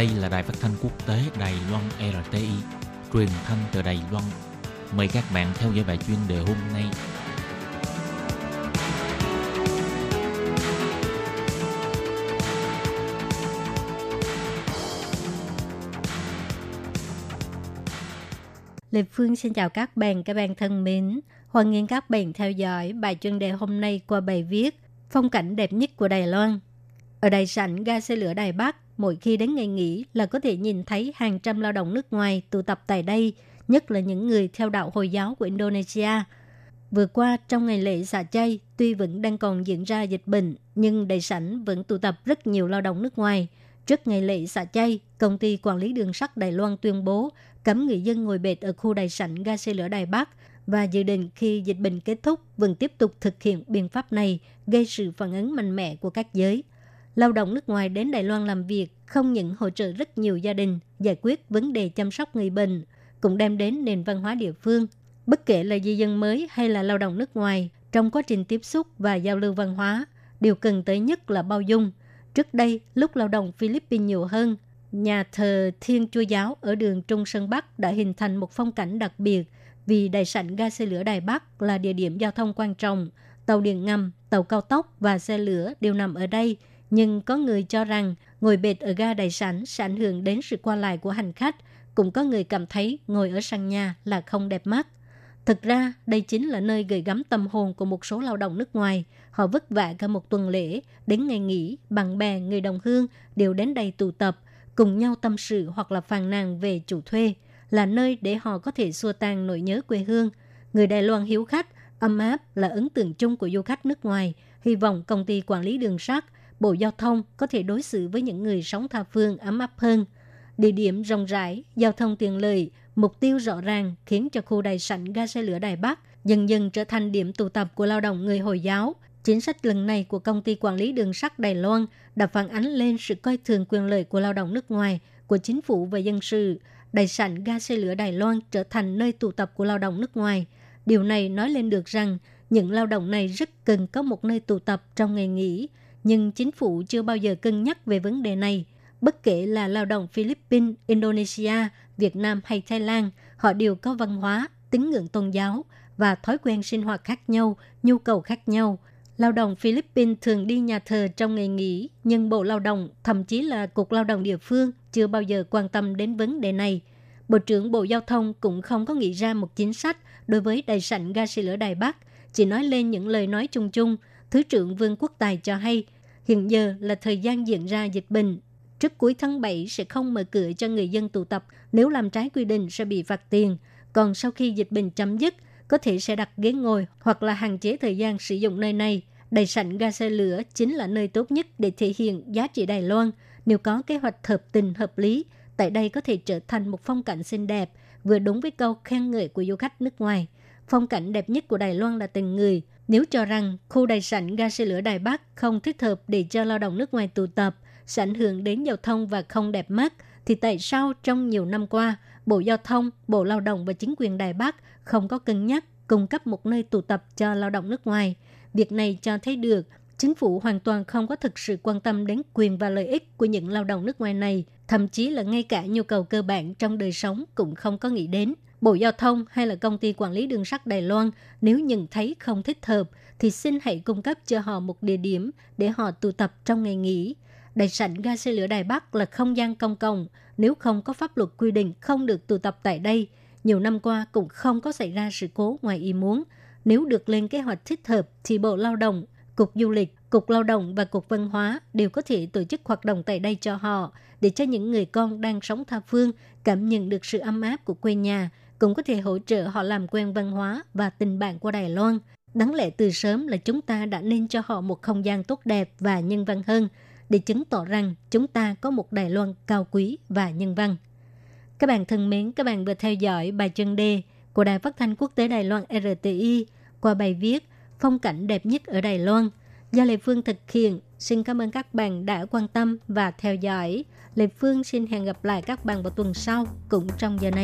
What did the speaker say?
Đây là đài phát thanh quốc tế Đài Loan RTI, truyền thanh từ Đài Loan. Mời các bạn theo dõi bài chuyên đề hôm nay. Lê Phương xin chào các bạn, các bạn thân mến. Hoan nghênh các bạn theo dõi bài chuyên đề hôm nay qua bài viết Phong cảnh đẹp nhất của Đài Loan. Ở Đài sảnh ga xe lửa Đài Bắc, mỗi khi đến ngày nghỉ là có thể nhìn thấy hàng trăm lao động nước ngoài tụ tập tại đây, nhất là những người theo đạo Hồi giáo của Indonesia. Vừa qua, trong ngày lễ xả chay, tuy vẫn đang còn diễn ra dịch bệnh, nhưng đại sảnh vẫn tụ tập rất nhiều lao động nước ngoài. Trước ngày lễ xả chay, công ty quản lý đường sắt Đài Loan tuyên bố cấm người dân ngồi bệt ở khu đại sảnh ga xe lửa Đài Bắc và dự định khi dịch bệnh kết thúc vẫn tiếp tục thực hiện biện pháp này gây sự phản ứng mạnh mẽ của các giới. Lao động nước ngoài đến Đài Loan làm việc không những hỗ trợ rất nhiều gia đình giải quyết vấn đề chăm sóc người bệnh, cũng đem đến nền văn hóa địa phương. Bất kể là di dân mới hay là lao động nước ngoài, trong quá trình tiếp xúc và giao lưu văn hóa, điều cần tới nhất là bao dung. Trước đây, lúc lao động Philippines nhiều hơn, nhà thờ Thiên Chúa Giáo ở đường Trung Sơn Bắc đã hình thành một phong cảnh đặc biệt vì đại sảnh ga xe lửa Đài Bắc là địa điểm giao thông quan trọng. Tàu điện ngầm, tàu cao tốc và xe lửa đều nằm ở đây – nhưng có người cho rằng ngồi bệt ở ga đại sảnh sẽ ảnh hưởng đến sự qua lại của hành khách. Cũng có người cảm thấy ngồi ở sàn nhà là không đẹp mắt. Thực ra, đây chính là nơi gửi gắm tâm hồn của một số lao động nước ngoài. Họ vất vả cả một tuần lễ, đến ngày nghỉ, bạn bè, người đồng hương đều đến đây tụ tập, cùng nhau tâm sự hoặc là phàn nàn về chủ thuê, là nơi để họ có thể xua tan nỗi nhớ quê hương. Người Đài Loan hiếu khách, ấm áp là ấn tượng chung của du khách nước ngoài. Hy vọng công ty quản lý đường sắt Bộ Giao thông có thể đối xử với những người sống tha phương ấm áp hơn. Địa điểm rộng rãi, giao thông tiện lợi, mục tiêu rõ ràng khiến cho khu đài sảnh ga xe lửa Đài Bắc dần dần trở thành điểm tụ tập của lao động người Hồi giáo. Chính sách lần này của công ty quản lý đường sắt Đài Loan đã phản ánh lên sự coi thường quyền lợi của lao động nước ngoài, của chính phủ và dân sự. đài sảnh ga xe lửa Đài Loan trở thành nơi tụ tập của lao động nước ngoài. Điều này nói lên được rằng những lao động này rất cần có một nơi tụ tập trong ngày nghỉ, nhưng chính phủ chưa bao giờ cân nhắc về vấn đề này. Bất kể là lao động Philippines, Indonesia, Việt Nam hay Thái Lan, họ đều có văn hóa, tín ngưỡng tôn giáo và thói quen sinh hoạt khác nhau, nhu cầu khác nhau. Lao động Philippines thường đi nhà thờ trong ngày nghỉ, nhưng Bộ Lao động, thậm chí là Cục Lao động địa phương chưa bao giờ quan tâm đến vấn đề này. Bộ trưởng Bộ Giao thông cũng không có nghĩ ra một chính sách đối với đại sảnh ga xe lửa Đài Bắc, chỉ nói lên những lời nói chung chung – Thứ trưởng Vương Quốc Tài cho hay, hiện giờ là thời gian diễn ra dịch bệnh. Trước cuối tháng 7 sẽ không mở cửa cho người dân tụ tập, nếu làm trái quy định sẽ bị phạt tiền. Còn sau khi dịch bệnh chấm dứt, có thể sẽ đặt ghế ngồi hoặc là hạn chế thời gian sử dụng nơi này. Đại sảnh ga xe lửa chính là nơi tốt nhất để thể hiện giá trị Đài Loan. Nếu có kế hoạch hợp tình hợp lý, tại đây có thể trở thành một phong cảnh xinh đẹp, vừa đúng với câu khen ngợi của du khách nước ngoài. Phong cảnh đẹp nhất của Đài Loan là tình người, nếu cho rằng khu đại sảnh ga xe lửa Đài Bắc không thích hợp để cho lao động nước ngoài tụ tập, sẽ ảnh hưởng đến giao thông và không đẹp mắt, thì tại sao trong nhiều năm qua, Bộ Giao thông, Bộ Lao động và chính quyền Đài Bắc không có cân nhắc cung cấp một nơi tụ tập cho lao động nước ngoài? Việc này cho thấy được chính phủ hoàn toàn không có thực sự quan tâm đến quyền và lợi ích của những lao động nước ngoài này, thậm chí là ngay cả nhu cầu cơ bản trong đời sống cũng không có nghĩ đến. Bộ Giao thông hay là công ty quản lý đường sắt Đài Loan nếu nhận thấy không thích hợp thì xin hãy cung cấp cho họ một địa điểm để họ tụ tập trong ngày nghỉ. Đại sảnh ga xe lửa Đài Bắc là không gian công cộng, nếu không có pháp luật quy định không được tụ tập tại đây. Nhiều năm qua cũng không có xảy ra sự cố ngoài ý muốn. Nếu được lên kế hoạch thích hợp thì Bộ Lao động, Cục Du lịch, Cục Lao động và Cục Văn hóa đều có thể tổ chức hoạt động tại đây cho họ, để cho những người con đang sống tha phương cảm nhận được sự ấm áp của quê nhà, cũng có thể hỗ trợ họ làm quen văn hóa và tình bạn của Đài Loan. Đáng lẽ từ sớm là chúng ta đã nên cho họ một không gian tốt đẹp và nhân văn hơn để chứng tỏ rằng chúng ta có một Đài Loan cao quý và nhân văn. Các bạn thân mến, các bạn vừa theo dõi bài chân đề của Đài Phát thanh Quốc tế Đài Loan RTI qua bài viết Phong cảnh đẹp nhất ở Đài Loan do Lê Phương thực hiện. Xin cảm ơn các bạn đã quan tâm và theo dõi. Lê Phương xin hẹn gặp lại các bạn vào tuần sau, cũng trong giờ này.